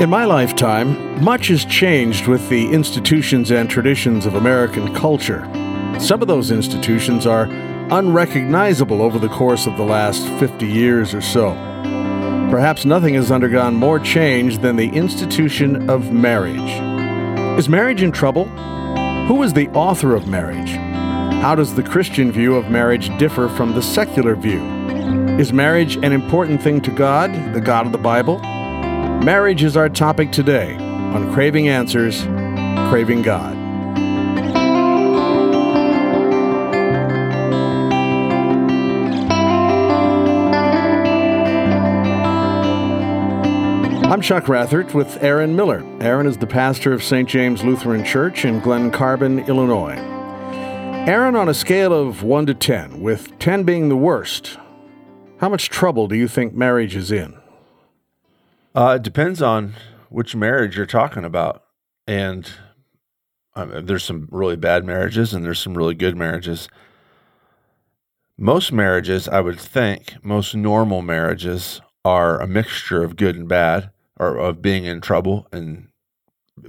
In my lifetime, much has changed with the institutions and traditions of American culture. Some of those institutions are unrecognizable over the course of the last 50 years or so. Perhaps nothing has undergone more change than the institution of marriage. Is marriage in trouble? Who is the author of marriage? How does the Christian view of marriage differ from the secular view? Is marriage an important thing to God, the God of the Bible? Marriage is our topic today on Craving Answers, Craving God. I'm Chuck Rathert with Aaron Mueller. Aaron is the pastor of St. James Lutheran Church in Glen Carbon, Illinois. Aaron, on a scale of 1 to 10, with 10 being the worst, how much trouble do you think marriage is in? Uh, it depends on which marriage you're talking about. And um, there's some really bad marriages and there's some really good marriages. Most marriages, I would think, most normal marriages are a mixture of good and bad or of being in trouble and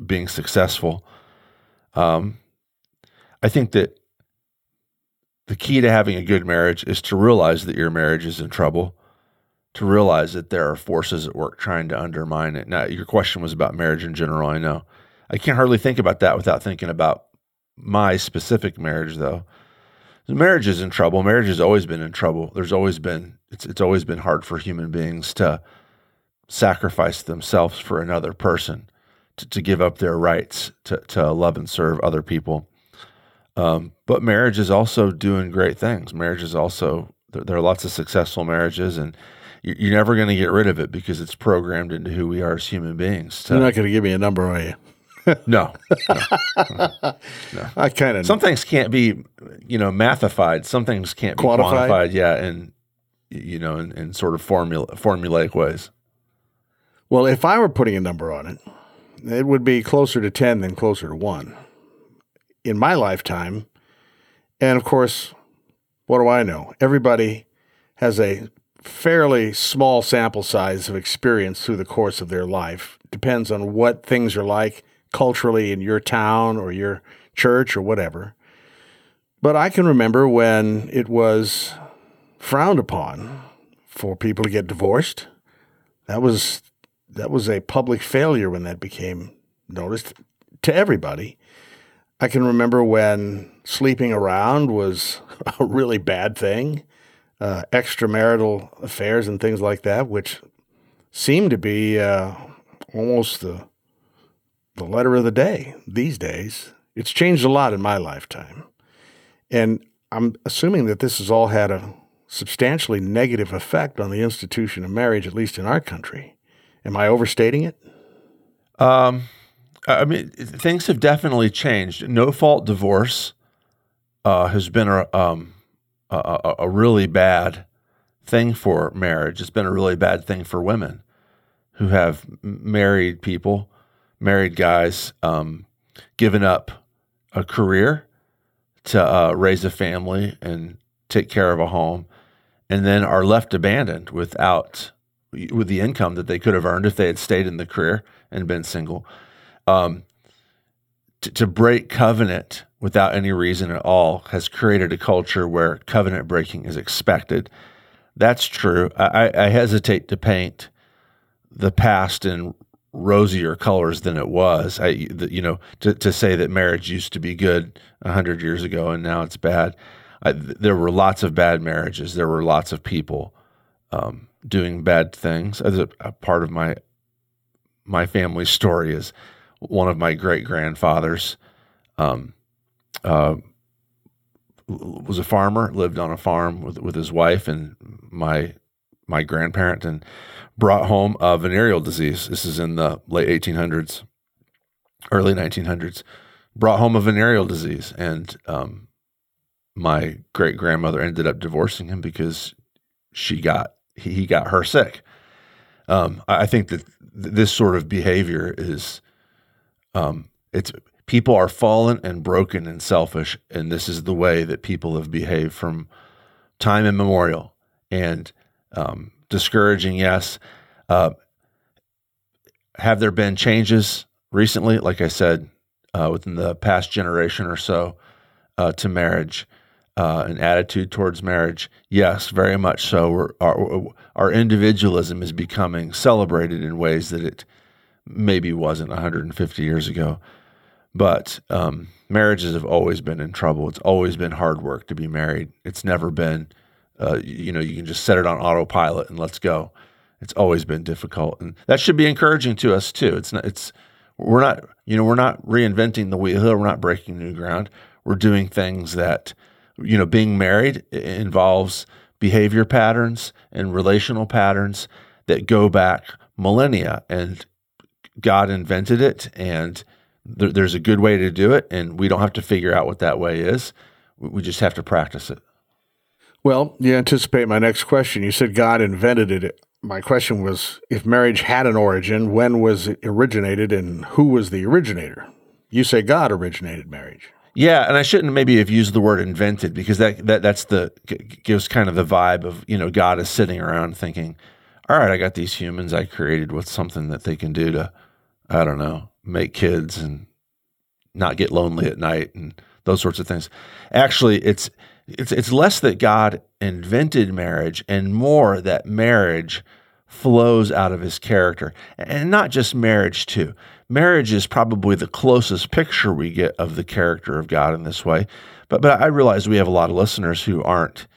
being successful. Um, I think that the key to having a good marriage is to realize that your marriage is in trouble, to realize that there are forces at work trying to undermine it. Now, your question was about marriage in general. I know. I can't hardly think about that without thinking about my specific marriage, though. Marriage is in trouble. Marriage has always been in trouble. There's always been it's it's always been hard for human beings to sacrifice themselves for another person, to, to give up their rights, to, to love and serve other people. Um, but marriage is also doing great things. Marriage is also, there, there are lots of successful marriages, and you're never going to get rid of it because it's programmed into who we are as human beings. To, You're not going to give me a number, are you? no, no, no. I kind of some things can't be, you know, mathified. Some things can't be quantified. quantified yeah, and you know, in, in sort of formula formulaic ways. Well, if I were putting a number on it, it would be closer to 10 than closer to 1 in my lifetime. And of course, what do I know? Everybody has a fairly small sample size of experience through the course of their life. Depends on what things are like culturally in your town or your church or whatever. But I can remember when it was frowned upon for people to get divorced. That was that was a public failure when that became noticed to everybody. I can remember when sleeping around was a really bad thing, uh, extramarital affairs and things like that, which seem to be uh, almost the the letter of the day these days. It's changed a lot in my lifetime, and I'm assuming that this has all had a substantially negative effect on the institution of marriage, at least in our country. Am I overstating it? Um, I mean, things have definitely changed. No fault divorce uh, has been a, um, a, a really bad thing for marriage. It's been a really bad thing for women who have married people, married guys, um, given up a career to uh, raise a family and take care of a home, and then are left abandoned without with the income that they could have earned if they had stayed in the career and been single. Um, to, to break covenant without any reason at all has created a culture where covenant breaking is expected. That's true. I, I hesitate to paint the past in rosier colors than it was. I, you know, to, to say that marriage used to be good a hundred years ago and now it's bad. I, there were lots of bad marriages. There were lots of people um, doing bad things. As a, a part of my my family story is one of my great grandfathers um, uh, was a farmer, lived on a farm with with his wife and my my grandparent, and brought home a venereal disease. This is in the late 1800s, early 1900s. Brought home a venereal disease, and um, my great grandmother ended up divorcing him because she got he got her sick. Um, I think that th- this sort of behavior is um, it's people are fallen and broken and selfish, and this is the way that people have behaved from time immemorial. And um, discouraging, yes. Uh, have there been changes recently? Like I said, uh, within the past generation or so, uh, to marriage, uh, an attitude towards marriage. Yes, very much so. We're, our, our individualism is becoming celebrated in ways that it maybe wasn't 150 years ago. But um, marriages have always been in trouble. It's always been hard work to be married. It's never been, uh, you know, you can just set it on autopilot and let's go. It's always been difficult, and that should be encouraging to us too. It's not. It's we're not. You know, we're not reinventing the wheel. We're not breaking new ground. We're doing things that, you know, being married involves behavior patterns and relational patterns that go back millennia, and God invented it, and there, there's a good way to do it, and we don't have to figure out what that way is. We just have to practice it. Well, you anticipate my next question. You said God invented it. My question was if marriage had an origin, when was it originated and who was the originator? You say God originated marriage. Yeah, and I shouldn't maybe have used the word invented because that, that that's the gives kind of the vibe of, you know, God is sitting around thinking, "All right, I got these humans I created with something that they can do to I don't know, make kids and not get lonely at night and those sorts of things. Actually, it's it's it's less that God invented marriage and more that marriage flows out of his character. And not just marriage too. Marriage is probably the closest picture we get of the character of God in this way. But but I realize we have a lot of listeners who aren't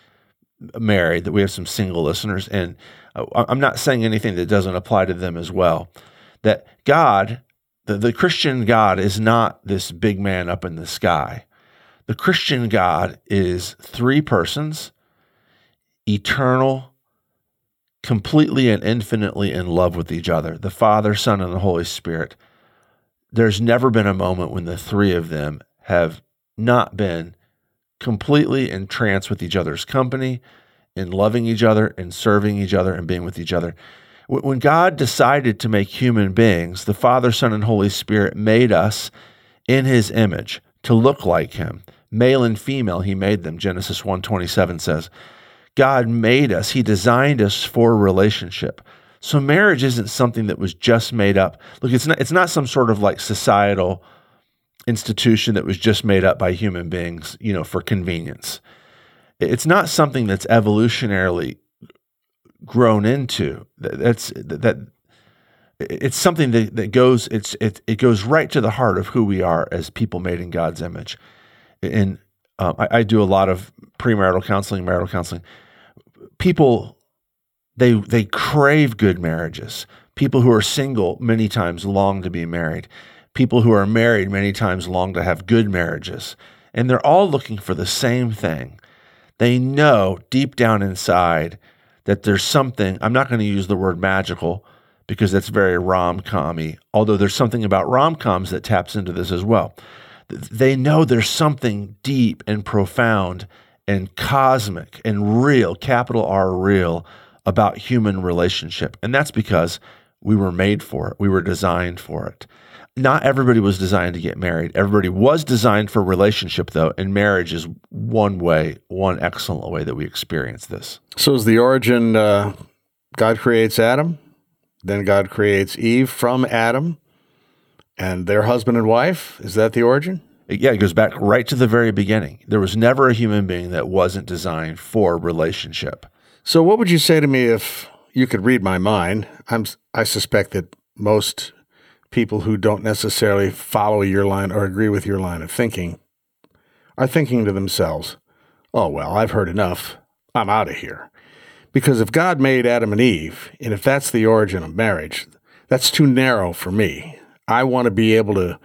married, that we have some single listeners and uh, I'm not saying anything that doesn't apply to them as well. That God the, the Christian God is not this big man up in the sky. The Christian God is three persons, eternal, completely and infinitely in love with each other the Father, Son, and the Holy Spirit. There's never been a moment when the three of them have not been completely entranced with each other's company, in loving each other, in serving each other, and being with each other. When God decided to make human beings, the Father, Son, and Holy Spirit made us in his image to look like him. Male and female, he made them. Genesis 1:27 says, God made us, he designed us for relationship. So marriage isn't something that was just made up. Look, it's not it's not some sort of like societal institution that was just made up by human beings, you know, for convenience. It's not something that's evolutionarily grown into. That's that it's something that, that goes it's it, it goes right to the heart of who we are as people made in God's image. And um, I, I, do a lot of premarital counseling, marital counseling. People they they crave good marriages. People who are single many times long to be married. People who are married many times long to have good marriages. And they're all looking for the same thing. They know deep down inside that there's something, I'm not going to use the word magical because that's very rom commy, although there's something about rom coms that taps into this as well. They know there's something deep and profound and cosmic and real, capital R real, about human relationship. And that's because we were made for it, we were designed for it not everybody was designed to get married. Everybody was designed for relationship, though, and marriage is one way, one excellent way that we experience this. So, is the origin uh, God creates Adam, then God creates Eve from Adam, and their husband and wife? Is that the origin? Yeah, it goes back right to the very beginning. There was never a human being that wasn't designed for relationship. So, what would you say to me if you could read my mind? I'm, I suspect that most people who don't necessarily follow your line or agree with your line of thinking are thinking to themselves, oh, well, I've heard enough. I'm out of here. Because if God made Adam and Eve, and if that's the origin of marriage, that's too narrow for me. I want to be able to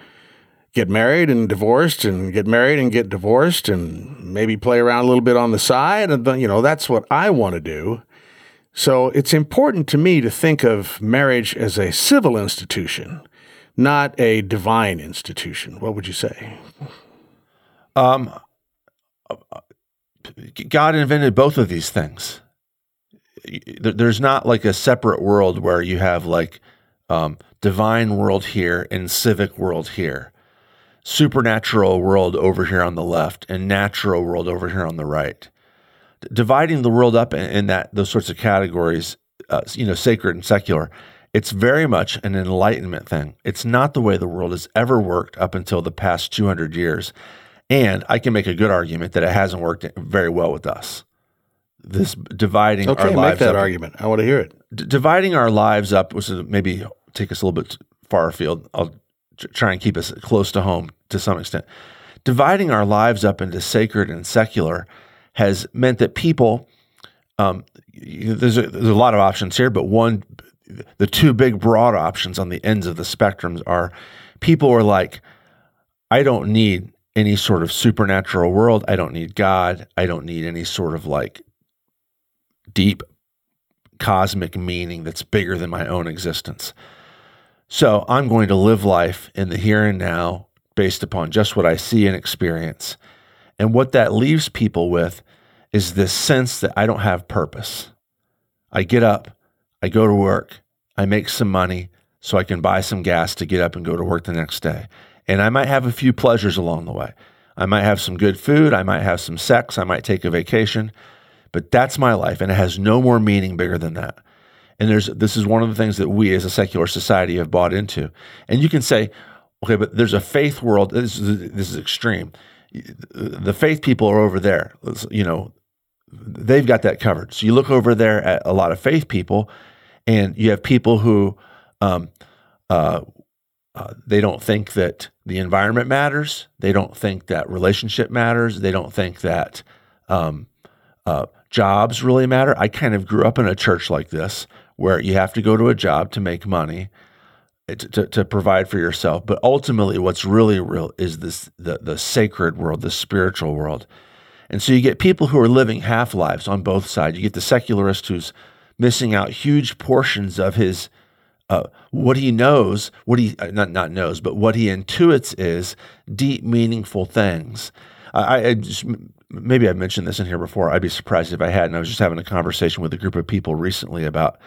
get married and divorced and get married and get divorced and maybe play around a little bit on the side. And, you know, that's what I want to do. So it's important to me to think of marriage as a civil institution not a divine institution. What would you say? Um, God invented both of these things. There's not like a separate world where you have like um, divine world here and civic world here, supernatural world over here on the left, and natural world over here on the right. Dividing the world up in, in that those sorts of categories, uh, you know, sacred and secular, It's very much an enlightenment thing. It's not the way the world has ever worked up until the past 200 years. And I can make a good argument that it hasn't worked very well with us. This dividing okay, our lives make that up. argument. I want to hear it. D- dividing our lives up was maybe take us a little bit far afield. I'll try and keep us close to home to some extent. Dividing our lives up into sacred and secular has meant that people, um, there's, a, there's a lot of options here, but one, the two big broad options on the ends of the spectrums are people are like, I don't need any sort of supernatural world. I don't need God. I don't need any sort of like deep cosmic meaning that's bigger than my own existence. So I'm going to live life in the here and now based upon just what I see and experience. And what that leaves people with is this sense that I don't have purpose. I get up, I go to work, I make some money so I can buy some gas to get up and go to work the next day. And I might have a few pleasures along the way. I might have some good food, I might have some sex, I might take a vacation, but that's my life and it has no more meaning bigger than that. And there's this is one of the things that we as a secular society have bought into. And you can say, okay, but there's a faith world. This is this is extreme. The faith people are over there. You know, they've got that covered. So you look over there at a lot of faith people, and you have people who um, uh, uh, they don't think that the environment matters. They don't think that relationship matters. They don't think that um, uh, jobs really matter. I kind of grew up in a church like this where you have to go to a job to make money eh, to, to, provide for yourself. But ultimately, what's really real is this the, the sacred world, the spiritual world. And so you get people who are living half lives on both sides. You get the secularist who's missing out huge portions of his uh, what he knows, what he uh, not not knows, but what he intuits is deep, meaningful things. I, I just maybe I mentioned this in here before. I'd be surprised if I hadn't. I was just having a conversation with a group of people recently about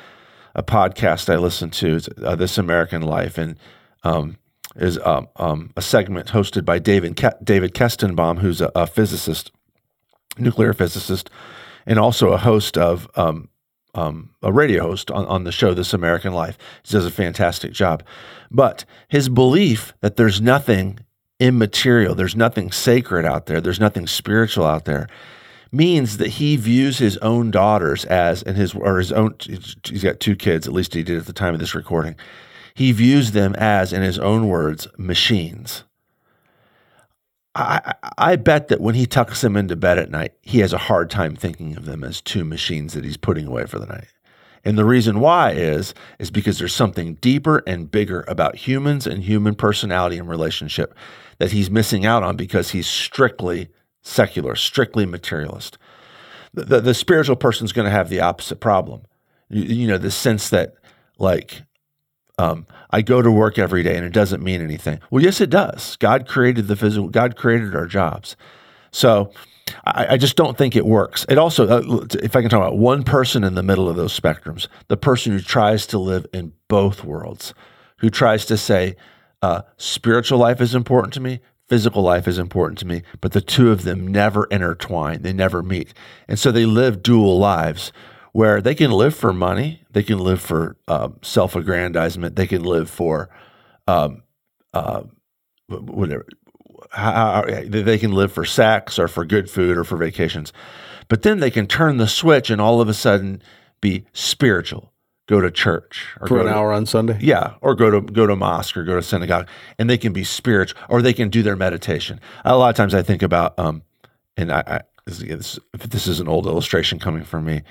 a podcast I listened to, uh, This American Life, and um, is um, um, a segment hosted by David Ke- David Kestenbaum, who's a, a, physicist, nuclear physicist, and also a host of um, um, a radio host on, on the show This American Life. He does a fantastic job, but his belief that there's nothing immaterial, there's nothing sacred out there, there's nothing spiritual out there means that he views his own daughters as and his or his own he's got two kids at least he did at the time of this recording he views them as in his own words machines I, I bet that when he tucks them into bed at night, he has a hard time thinking of them as two machines that he's putting away for the night. And the reason why is is because there's something deeper and bigger about humans and human personality and relationship that he's missing out on because he's strictly secular, strictly materialist. The, the, the spiritual person's going to have the opposite problem. You, you, know, the sense that, like, um, I go to work every day and it doesn't mean anything. Well, yes, it does. God created the physical, God created our jobs. So I, I just don't think it works. It also, uh, if I can talk about one person in the middle of those spectrums, the person who tries to live in both worlds, who tries to say, uh, spiritual life is important to me, physical life is important to me, but the two of them never intertwine. They never meet. And so they live dual lives where they can live for money, they can live for uh, self aggrandizement, they can live for um, uh, whatever. How, they can live for sex or for good food or for vacations. But then they can turn the switch and all of a sudden be spiritual go to church or for an to, hour on Sunday. Yeah, or go to go to mosque or go to synagogue, and they can be spiritual, or they can do their meditation. A lot of times, I think about, um, and I, I this, this is an old illustration coming from me.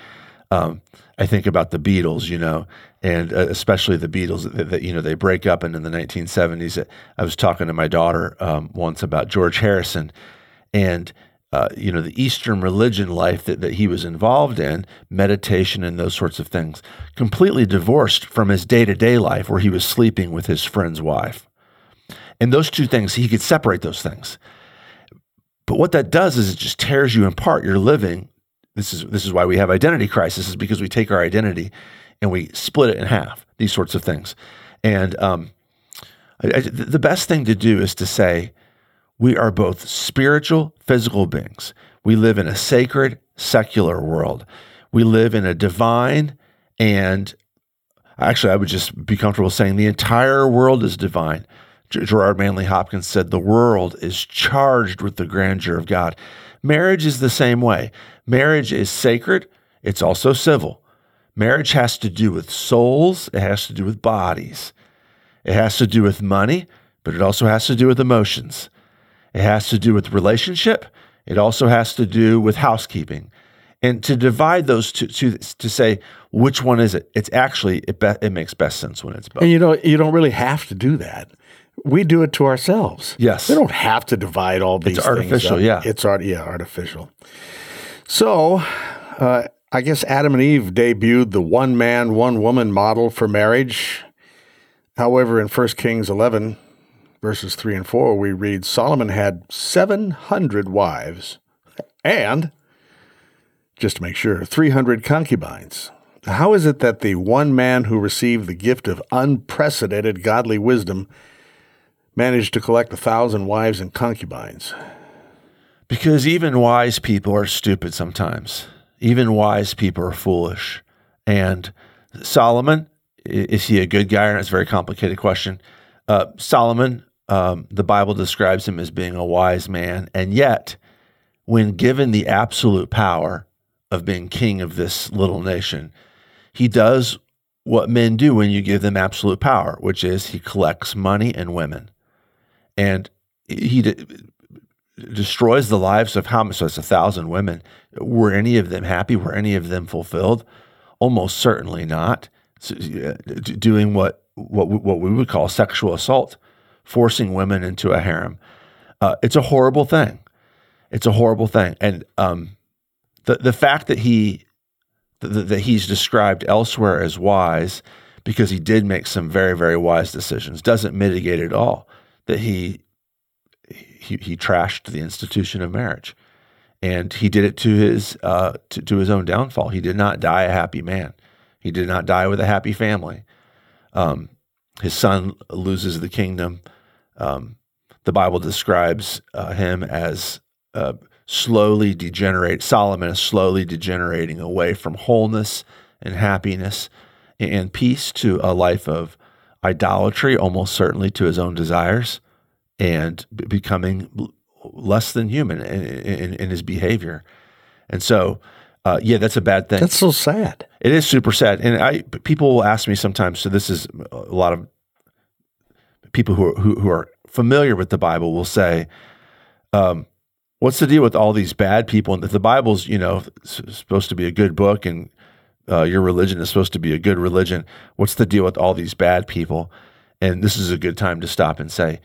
Um, I think about the Beatles, you know, and uh, especially the Beatles that, that, you know they break up, and in the 1970s, I was talking to my daughter um, once about George Harrison, and uh, you know, the Eastern religion life that, that he was involved in, meditation and those sorts of things, completely divorced from his day to day life where he was sleeping with his friend's wife. And those two things, he could separate those things. But what that does is it just tears you apart. You're living. This is this is why we have identity crisis, is because we take our identity and we split it in half. These sorts of things, and um, I, I, the best thing to do is to say, we are both spiritual, physical beings. We live in a sacred, secular world. We live in a divine and Actually, I would just be comfortable saying the entire world is divine. Gerard Manley Hopkins said the world is charged with the grandeur of God. Marriage is the same way. Marriage is sacred, it's also civil. Marriage has to do with souls, it has to do with bodies, it has to do with money, but it also has to do with emotions. It has to do with relationship, it also has to do with housekeeping. And to divide those two, to, to say which one is it, it's actually it, be, it makes best sense when it's both. And you know, you don't really have to do that we do it to ourselves. Yes. We don't have to divide all these it's artificial, things yeah. It's art yeah, artificial. So uh, I guess Adam and Eve debuted the one man, one woman model for marriage. However, in 1 Kings 11, verses 3 and 4, we read Solomon had 700 wives and, just to make sure, 300 concubines. How is it that the one man who received the gift of unprecedented godly wisdom managed to collect a thousand wives and concubines. Because even wise people are stupid sometimes. Even wise people are foolish. And Solomon, is he a good guy? It's a very complicated question. Uh, Solomon, um, the Bible describes him as being a wise man. And yet, when given the absolute power of being king of this little nation, he does what men do when you give them absolute power, which is he collects money and women and he de- destroys the lives of how much? So it's a thousand women. Were any of them happy? Were any of them fulfilled? Almost certainly not. So, uh, doing what what what we would call sexual assault, forcing women into a harem. Uh, it's a horrible thing. It's a horrible thing, and um, the the fact that he that, that he's described elsewhere as wise because he did make some very very wise decisions doesn't mitigate at all that he he, he trashed the institution of marriage, and he did it to his uh, to, to his own downfall. He did not die a happy man. He did not die with a happy family. Um, his son loses the kingdom. Um, the Bible describes uh, him as uh, slowly degenerate. Solomon is slowly degenerating away from wholeness and happiness and peace to a life of idolatry, almost certainly to his own desires, and b- becoming less than human in, in, in, his behavior. And so, uh, yeah, that's a bad thing. That's so sad. It is super sad. And I people will ask me sometimes. So this is a lot of people who are, who, who are familiar with the Bible will say, um, "What's the deal with all these bad people?" And the Bible's you know supposed to be a good book, and uh, your religion is supposed to be a good religion. What's the deal with all these bad people? And this is a good time to stop and say,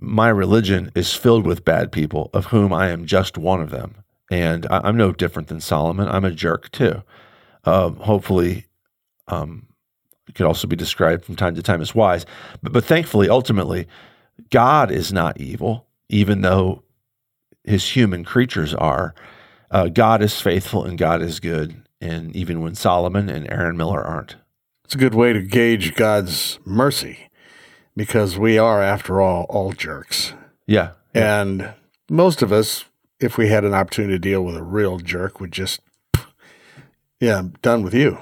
my religion is filled with bad people, of whom I am just one of them. And I, am no different than Solomon. I'm a jerk too. Um, hopefully, um, it could also be described from time to time as wise. But, but thankfully, ultimately, God is not evil, even though his human creatures are. Uh, God is faithful and God is good and even when Solomon and Aaron Mueller aren't. It's a good way to gauge God's mercy because we are, after all, all jerks. Yeah. yeah. And most of us, if we had an opportunity to deal with a real jerk, would just, yeah, I'm done with you.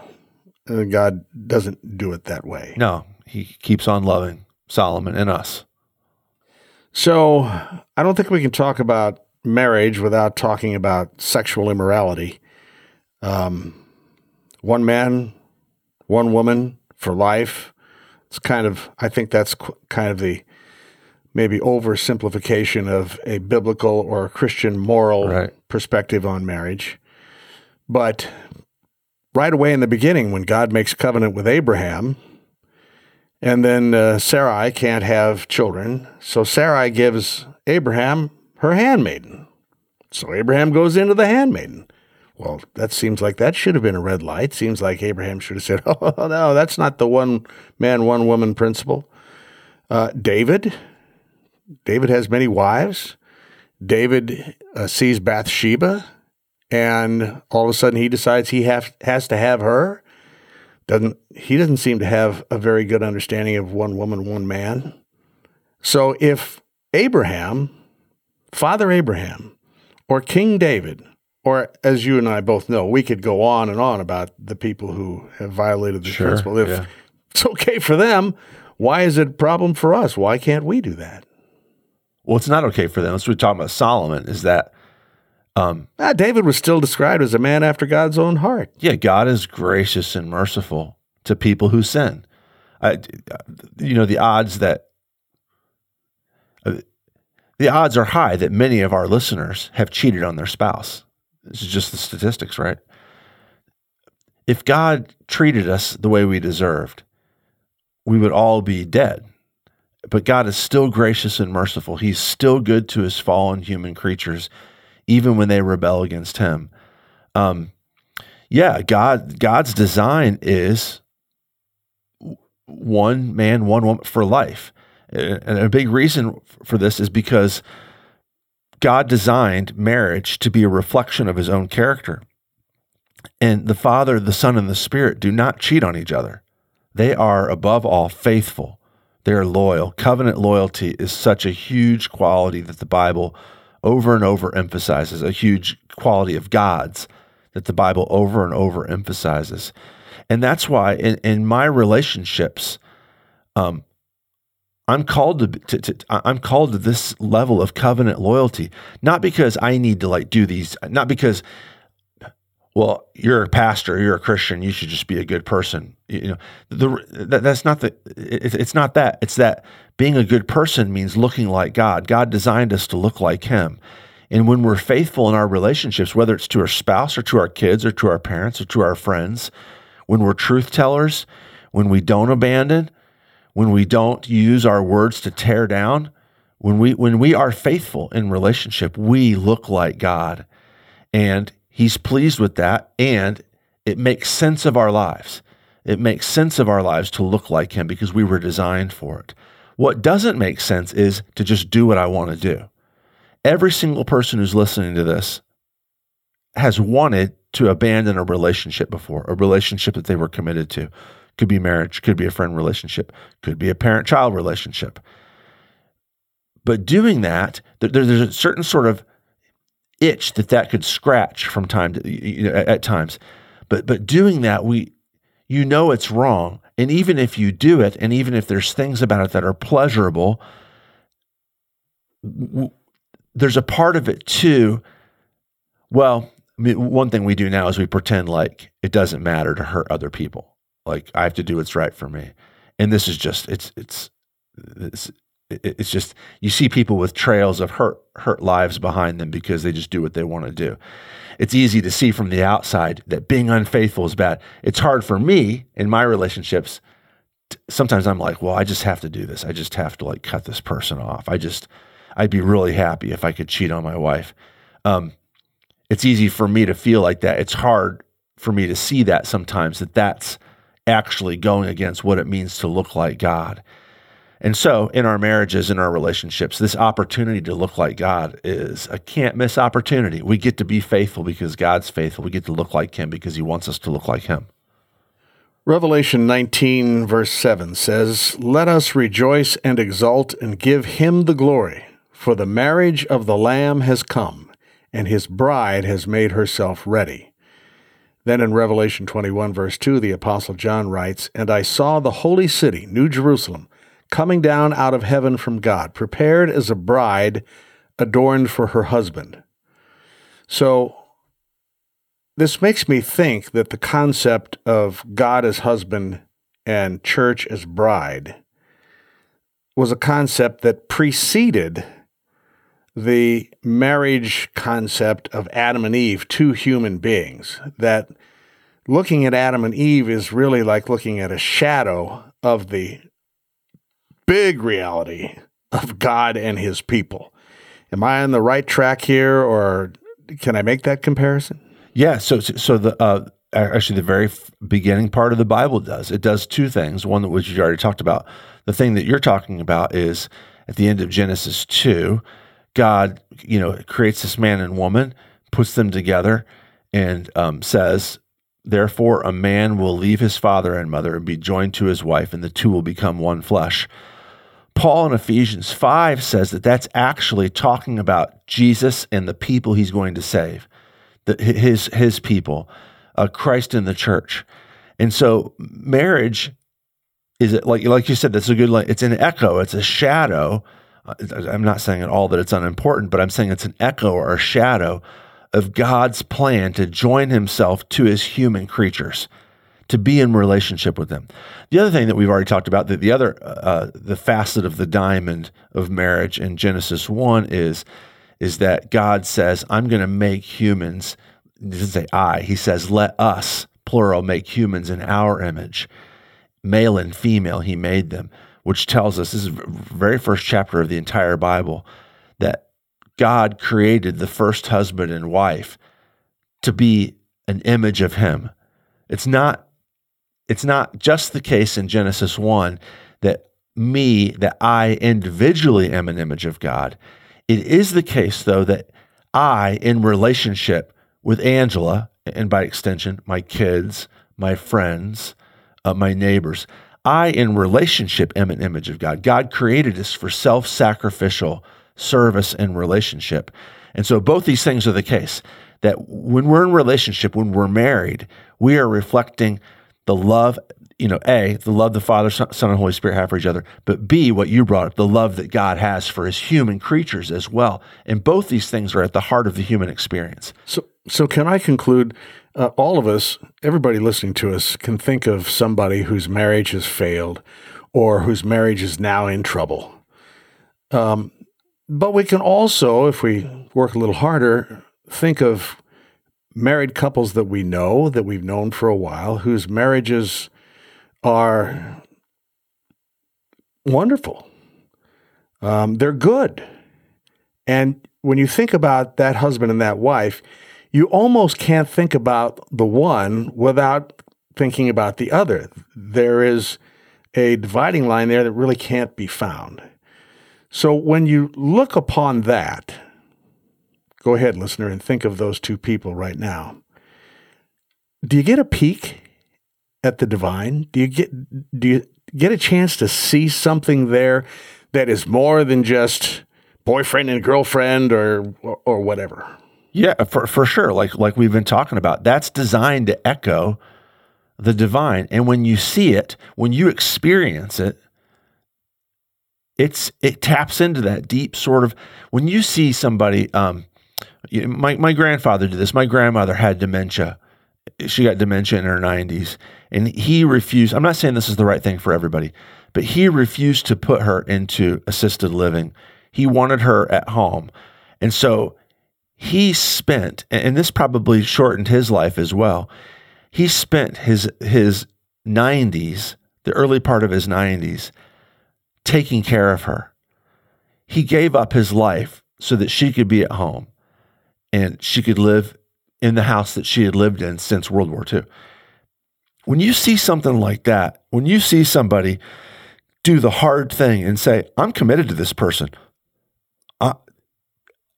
And God doesn't do it that way. No, He keeps on loving Solomon and us. So I don't think we can talk about marriage without talking about sexual immorality. Um, one man, one woman for life. It's kind of, I think that's qu- kind of the maybe oversimplification of a biblical or a Christian moral right. perspective on marriage. But right away in the beginning, when God makes covenant with Abraham, and then uh, Sarai can't have children, so Sarai gives Abraham her handmaiden. So Abraham goes into the handmaiden. Well, that seems like that should have been a red light. Seems like Abraham should have said, "Oh no, that's not the one man, one woman principle." Uh, David, David has many wives. David uh, sees Bathsheba, and all of a sudden he decides he have, has to have her. Doesn't he? Doesn't seem to have a very good understanding of one woman, one man. So if Abraham, Father Abraham, or King David or as you and I both know, we could go on and on about the people who have violated the sure, principle. If yeah. it's okay for them. Why is it a problem for us? Why can't we do that? Well, it's not okay for them. That's what we're talking about Solomon is that um, ah, David was still described as a man after God's own heart. Yeah, God is gracious and merciful to people who sin. I, you know, the odds that uh, the odds are high that many of our listeners have cheated on their spouse. This is just the statistics, right? If God treated us the way we deserved, we would all be dead. But God is still gracious and merciful. He's still good to his fallen human creatures even when they rebel against him. Um, yeah, God God's design is one man, one woman for life. And a big reason for this is because God designed marriage to be a reflection of his own character. And the Father, the Son, and the Spirit do not cheat on each other. They are, above all, faithful. They are loyal. Covenant loyalty is such a huge quality that the Bible over and over emphasizes, a huge quality of God's that the Bible over and over emphasizes. And that's why in, in my relationships, um, I'm called to, to, to, I'm called to this level of covenant loyalty, not because I need to like do these, not because, well, you're a pastor, you're a Christian, you should just be a good person. You know, the, that, that's not the, it, it's not that. It's that being a good person means looking like God. God designed us to look like Him. And when we're faithful in our relationships, whether it's to our spouse or to our kids or to our parents or to our friends, when we're truth tellers, when we don't abandon, when we don't use our words to tear down, when we when we are faithful in relationship, we look like God. And he's pleased with that and it makes sense of our lives. It makes sense of our lives to look like him because we were designed for it. What doesn't make sense is to just do what I want to do. Every single person who's listening to this has wanted to abandon a relationship before, a relationship that they were committed to. Could be marriage, could be a friend relationship, could be a parent child relationship. But doing that, there's a certain sort of itch that that could scratch from time to you know, at times. But but doing that, we you know it's wrong, and even if you do it, and even if there's things about it that are pleasurable, there's a part of it too. Well, I mean, one thing we do now is we pretend like it doesn't matter to hurt other people. Like I have to do what's right for me, and this is just it's it's it's it's just you see people with trails of hurt hurt lives behind them because they just do what they want to do. It's easy to see from the outside that being unfaithful is bad. It's hard for me in my relationships. Sometimes I'm like, well, I just have to do this. I just have to like cut this person off. I just I'd be really happy if I could cheat on my wife. Um, it's easy for me to feel like that. It's hard for me to see that sometimes that that's actually going against what it means to look like God. And so, in our marriages, in our relationships, this opportunity to look like God is a can't miss opportunity. We get to be faithful because God's faithful. We get to look like Him because He wants us to look like Him. Revelation 19, verse 7 says, Let us rejoice and exult and give Him the glory, for the marriage of the Lamb has come, and His bride has made herself ready. Then in Revelation 21, verse 2, the Apostle John writes, And I saw the holy city, New Jerusalem, coming down out of heaven from God, prepared as a bride adorned for her husband. So, this makes me think that the concept of God as husband and church as bride was a concept that preceded the marriage concept of Adam and Eve, two human beings, that looking at Adam and Eve is really like looking at a shadow of the big reality of God and his people. Am I on the right track here, or can I make that comparison? Yeah. So, so the uh, actually the very beginning part of the Bible does it does two things. One that which you already talked about. The thing that you're talking about is at the end of Genesis two, God, you know, creates this man and woman, puts them together, and um, says, "Therefore, a man will leave his father and mother and be joined to his wife, and the two will become one flesh." Paul in Ephesians 5 says that that's actually talking about Jesus and the people he's going to save, the, his, his people, uh, Christ in the church. And so marriage is like like you said? That's a good. It's an echo. It's a shadow. Uh, I'm not saying at all that it's unimportant, but I'm saying it's an echo or a shadow of God's plan to join Himself to His human creatures, to be in relationship with them. The other thing that we've already talked about, that the other uh, the facet of the diamond of marriage in Genesis one is is that God says, "I'm going to make humans." He doesn't say I. He says, "Let us." Plural, make humans in our image male and female, he made them, which tells us this is the very first chapter of the entire Bible that God created the first husband and wife to be an image of him. It's not it's not just the case in Genesis 1 that me that I individually am an image of God. It is the case though that I in relationship with Angela and by extension my kids, my friends, uh, my neighbors. I, in relationship, am an image of God. God created us for self sacrificial service and relationship. And so both these things are the case that when we're in relationship, when we're married, we are reflecting the love, you know, A, the love the Father, Son, and Holy Spirit have for each other, but B, what you brought up, the love that God has for his human creatures as well. And both these things are at the heart of the human experience. So, so can I conclude uh, all of us, everybody listening to us, can think of somebody whose marriage has failed or whose marriage is now in trouble. Um, but we can also, if we work a little harder, think of married couples that we know, that we've known for a while, whose marriages are wonderful. Um, they're good. And when you think about that husband and that wife, you almost can't think about the one without thinking about the other. There is a dividing line there that really can't be found. So when you look upon that, go ahead, listener, and think of those two people right now. Do you get a peek at the divine? Do you get do you get a chance to see something there that is more than just boyfriend and girlfriend or or, or whatever? Yeah, for for sure. Like like we've been talking about, that's designed to echo the divine. And when you see it, when you experience it, it's it taps into that deep sort of when you see somebody. Um, my my grandfather did this. My grandmother had dementia. She got dementia in her nineties, and he refused. I'm not saying this is the right thing for everybody, but he refused to put her into assisted living. He wanted her at home, and so he spent, and this probably shortened his life as well. He spent his his 90s, the early part of his 90s, taking care of her. He gave up his life so that she could be at home and she could live in the house that she had lived in since World War II. When you see something like that, when you see somebody do the hard thing and say, I'm committed to this person,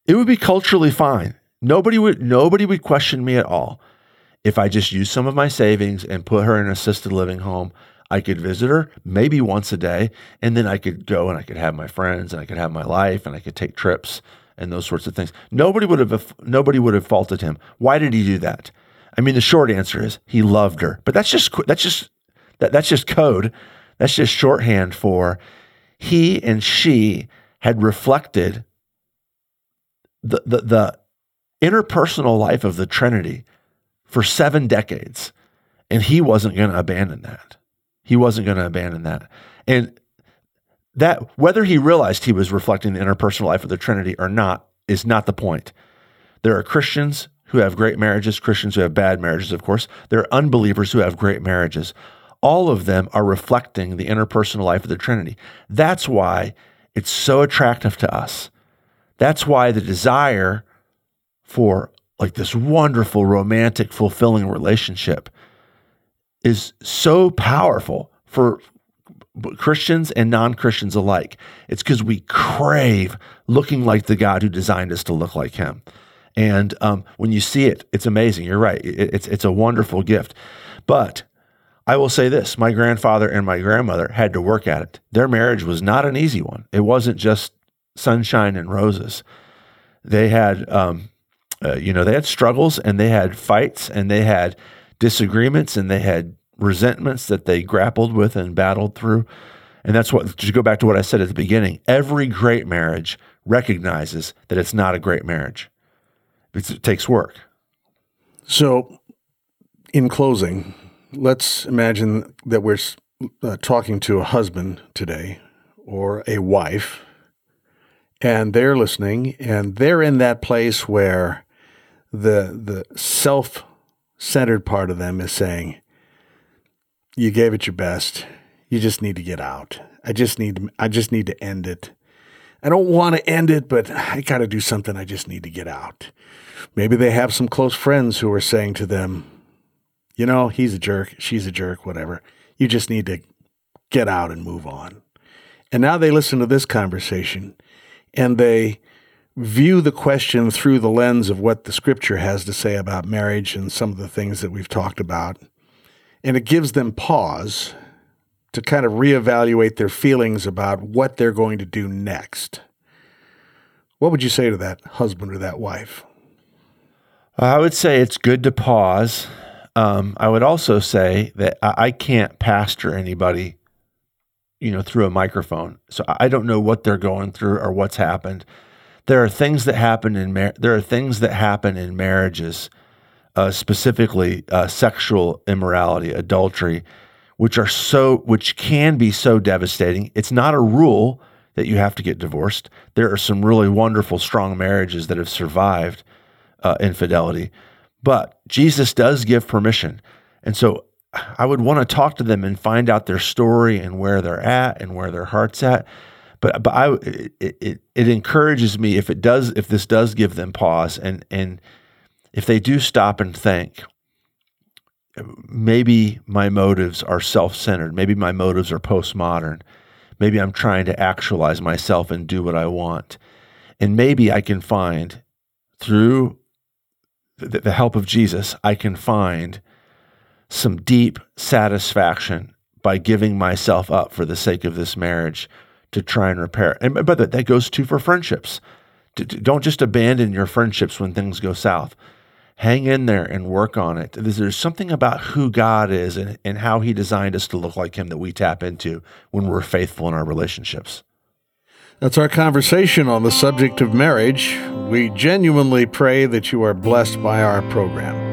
it would be culturally fine. Nobody would nobody would question me at all if I just used some of my savings and put her in an assisted living home. I could visit her maybe once a day, and then I could go and I could have my friends and I could have my life and I could take trips and those sorts of things. Nobody would have nobody would have faulted him. Why did he do that? I mean, the short answer is he loved her. But that's just that's just that, that's just code. That's just shorthand for he and she had reflected the, the, the interpersonal life of the Trinity for seven decades. And he wasn't going to abandon that. He wasn't going to abandon that. And that, whether he realized he was reflecting the interpersonal life of the Trinity or not, is not the point. There are Christians who have great marriages, Christians who have bad marriages, of course. There are unbelievers who have great marriages. All of them are reflecting the interpersonal life of the Trinity. That's why it's so attractive to us. That's why the desire for like this wonderful, romantic, fulfilling relationship is so powerful for Christians and non Christians alike. It's because we crave looking like the God who designed us to look like Him. And um, when you see it, it's amazing. You're right. It, it's, it's a wonderful gift. But I will say this my grandfather and my grandmother had to work at it. Their marriage was not an easy one. It wasn't just sunshine and roses. They had, um, uh, you know, they had struggles and they had fights and they had disagreements and they had resentments that they grappled with and battled through. And that's what, to go back to what I said at the beginning, every great marriage recognizes that it's not a great marriage. it takes work. So, in closing, let's imagine that we're uh, talking to a husband today or a wife, and they're listening, and they're in that place where the the self centered part of them is saying, "You gave it your best. You just need to get out. I just need to, I just need to end it. I don't want to end it, but I got to do something. I just need to get out." Maybe they have some close friends who are saying to them, "You know, he's a jerk. She's a jerk. Whatever. You just need to get out and move on." And now they listen to this conversation and they view the question through the lens of what the scripture has to say about marriage and some of the things that we've talked about. And it gives them pause to kind of reevaluate their feelings about what they're going to do next. What would you say to that husband or that wife? I would say it's good to pause. Um, I would also say that I can't pastor anybody you know, through a microphone. So I don't know what they're going through or what's happened. There are things that happen in mar- there are things that happen in marriages, uh, specifically uh, sexual immorality, adultery, which are so which can be so devastating. It's not a rule that you have to get divorced. There are some really wonderful, strong marriages that have survived uh, infidelity, but Jesus does give permission, and so I would want to talk to them and find out their story and where they're at and where their heart's at. But but I it, it, it encourages me if it does if this does give them pause and and if they do stop and think maybe my motives are self-centered maybe my motives are postmodern maybe i'm trying to actualize myself and do what i want and maybe i can find through the, the help of jesus i can find some deep satisfaction by giving myself up for the sake of this marriage to try and repair. And but that, that goes too for friendships. Don't just abandon your friendships when things go south. Hang in there and work on it. There's something about who God is and, and how He designed us to look like Him that we tap into when we're faithful in our relationships. That's our conversation on the subject of marriage. We genuinely pray that you are blessed by our program.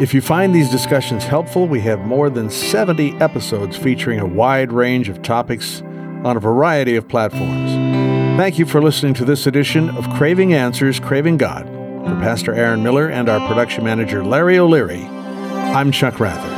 If you find these discussions helpful, we have more than 70 episodes featuring a wide range of topics on a variety of platforms. Thank you for listening to this edition of Craving Answers, Craving God. For Pastor Aaron Mueller and our production manager, Larry O'Leary, I'm Chuck Rathert.